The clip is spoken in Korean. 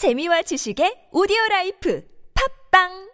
재미와 지식의 오디오 라이프. 팝빵!